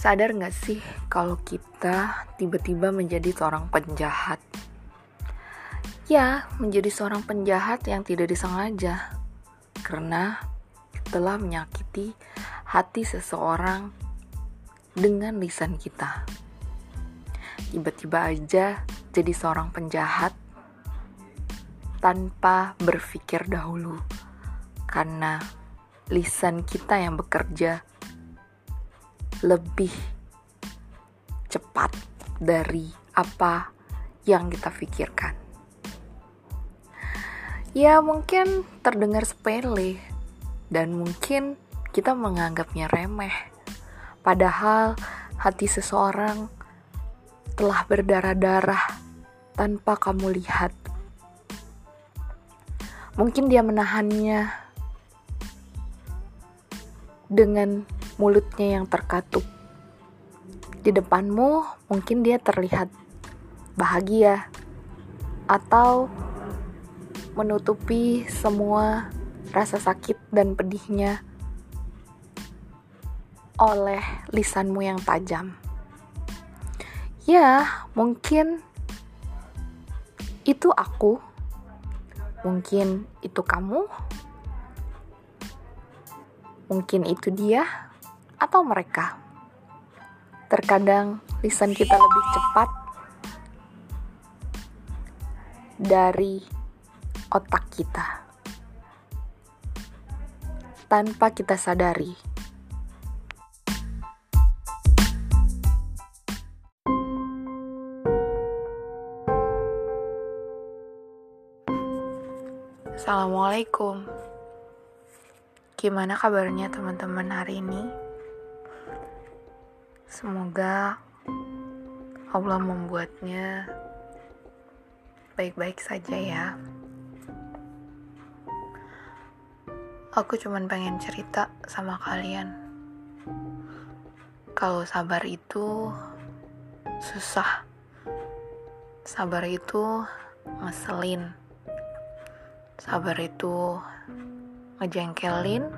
Sadar gak sih kalau kita tiba-tiba menjadi seorang penjahat? Ya, menjadi seorang penjahat yang tidak disengaja. Karena telah menyakiti hati seseorang dengan lisan kita. Tiba-tiba aja jadi seorang penjahat tanpa berpikir dahulu. Karena lisan kita yang bekerja lebih cepat dari apa yang kita pikirkan. Ya, mungkin terdengar sepele, dan mungkin kita menganggapnya remeh, padahal hati seseorang telah berdarah-darah tanpa kamu lihat. Mungkin dia menahannya dengan mulutnya yang terkatup. Di depanmu mungkin dia terlihat bahagia atau menutupi semua rasa sakit dan pedihnya oleh lisanmu yang tajam. Ya, mungkin itu aku, mungkin itu kamu, mungkin itu dia atau mereka. Terkadang lisan kita lebih cepat dari otak kita tanpa kita sadari. Assalamualaikum. Gimana kabarnya teman-teman hari ini? Semoga Allah membuatnya baik-baik saja ya. Aku cuman pengen cerita sama kalian. Kalau sabar itu susah. Sabar itu ngeselin. Sabar itu ngejengkelin,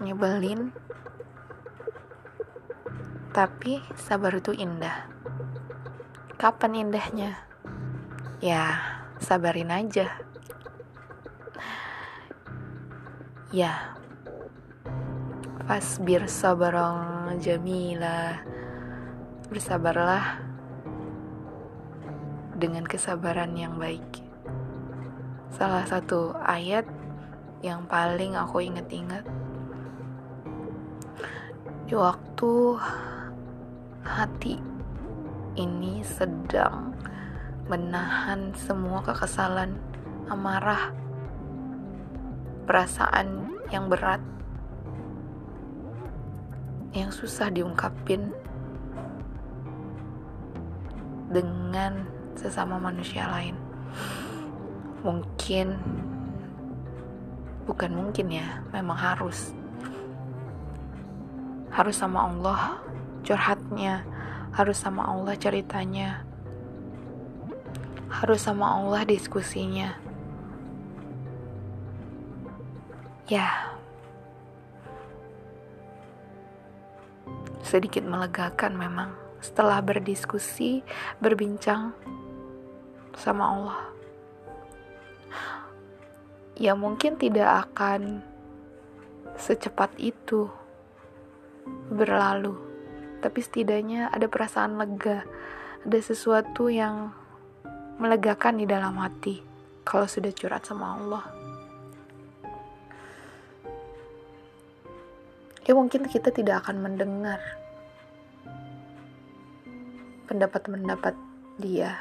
nyebelin, tapi sabar itu indah. Kapan indahnya? Ya, sabarin aja. Ya. Fasbir sabarang jamila. Bersabarlah dengan kesabaran yang baik. Salah satu ayat yang paling aku ingat-ingat di waktu hati ini sedang menahan semua kekesalan, amarah, perasaan yang berat, yang susah diungkapin dengan sesama manusia lain. Mungkin, bukan mungkin ya, memang harus. Harus sama Allah curhatnya. Harus sama Allah ceritanya. Harus sama Allah diskusinya. Ya. Sedikit melegakan memang. Setelah berdiskusi berbincang sama Allah. Ya mungkin tidak akan secepat itu berlalu tapi setidaknya ada perasaan lega, ada sesuatu yang melegakan di dalam hati kalau sudah curhat sama Allah. Ya mungkin kita tidak akan mendengar pendapat-pendapat dia.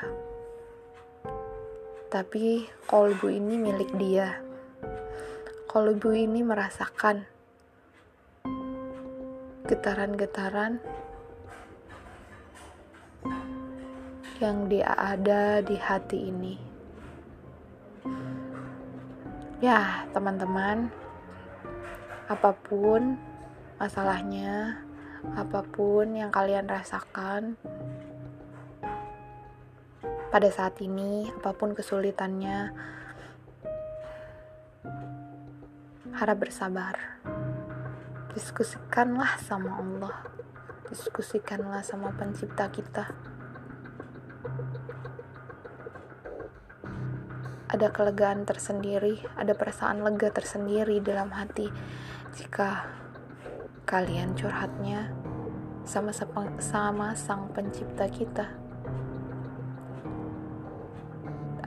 Tapi kolbu ini milik dia. Kolbu ini merasakan getaran-getaran yang dia ada di hati ini. Ya, teman-teman, apa pun masalahnya, apa pun yang kalian rasakan pada saat ini, apa pun kesulitannya, harap bersabar. Diskusikanlah sama Allah. diskusikanlah sama pencipta kita. Ada kelegaan tersendiri, ada perasaan lega tersendiri dalam hati jika kalian curhatnya sama sama sang pencipta kita.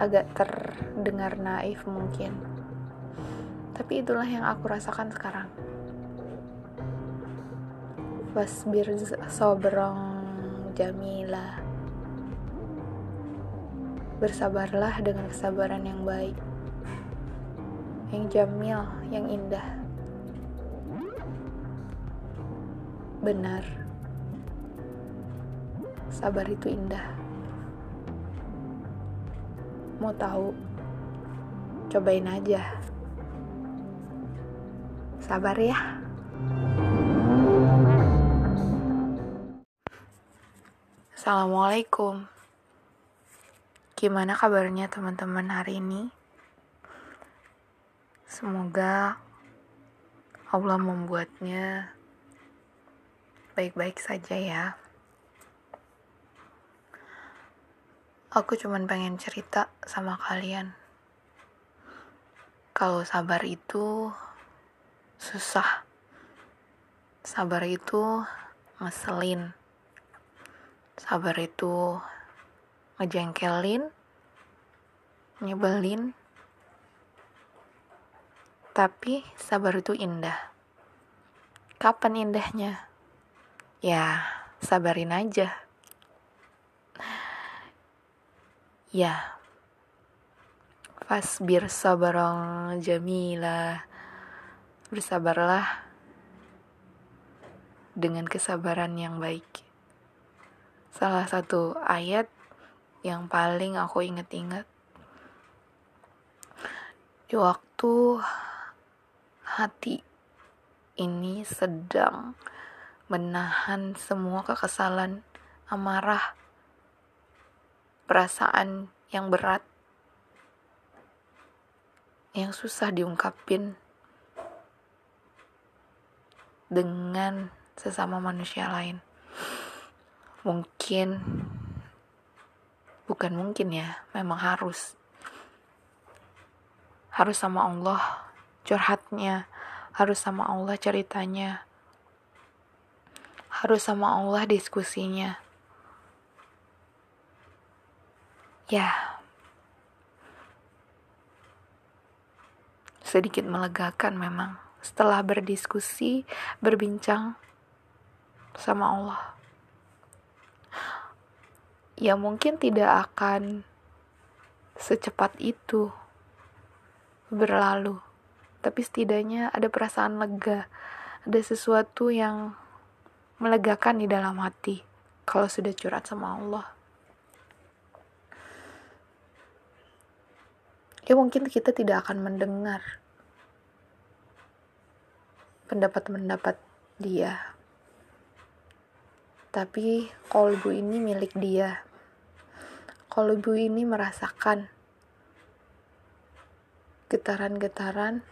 Agak terdengar naif mungkin. Tapi itulah yang aku rasakan sekarang. Wasbir sobrong Jamila Bersabarlah dengan kesabaran yang baik Yang jamil, yang indah. Benar. Sabar itu indah. Mau tahu? Cobain aja. Sabar ya. Assalamualaikum. Gimana kabarnya teman-teman hari ini? Semoga Allah membuatnya baik-baik saja ya. Aku cuman pengen cerita sama kalian. Kalau sabar itu susah. Sabar itu ngeselin sabar itu ngejengkelin, nyebelin, tapi sabar itu indah. Kapan indahnya? Ya, sabarin aja. Ya, fasbir sabarong jamila. Bersabarlah dengan kesabaran yang baik salah satu ayat yang paling aku inget-inget di waktu hati ini sedang menahan semua kekesalan, amarah, perasaan yang berat, yang susah diungkapin dengan sesama manusia lain. Mungkin bukan mungkin ya memang harus. Harus sama Allah curhatnya harus sama Allah ceritanya harus sama Allah diskusinya. Ya. Sedikit melegakan memang. Setelah berdiskusi berbincang sama Allah ya mungkin tidak akan secepat itu berlalu. Tapi setidaknya ada perasaan lega, ada sesuatu yang melegakan di dalam hati kalau sudah curhat sama Allah. Ya mungkin kita tidak akan mendengar pendapat-pendapat dia. Tapi kolbu ini milik dia kalau ibu ini merasakan getaran-getaran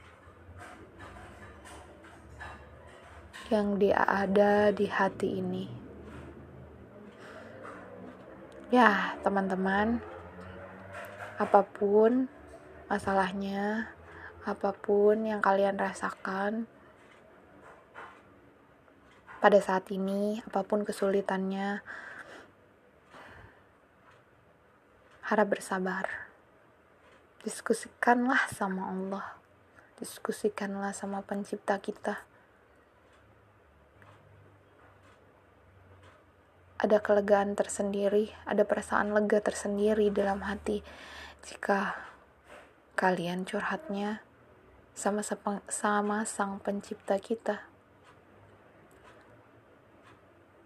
yang dia ada di hati ini. Ya, teman-teman, apa pun masalahnya, apa pun yang kalian rasakan pada saat ini, apa pun kesulitannya, harap bersabar. Diskusikanlah sama Allah. Diskusikanlah sama pencipta kita. Ada kelegaan tersendiri, ada perasaan lega tersendiri dalam hati jika kalian curhatnya sama sama sang pencipta kita.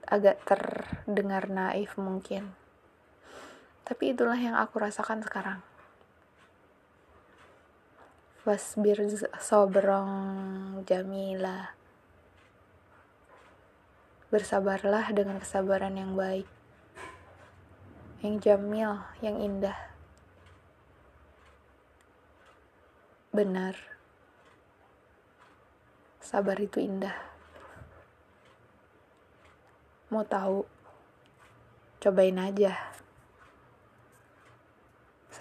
Agak terdengar naif mungkin tapi itulah yang aku rasakan sekarang. Wasbir sobrong Jamila. Bersabarlah dengan kesabaran yang baik. Yang jamil, yang indah. Benar. Sabar itu indah. Mau tahu? Cobain aja.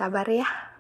Sabar ya.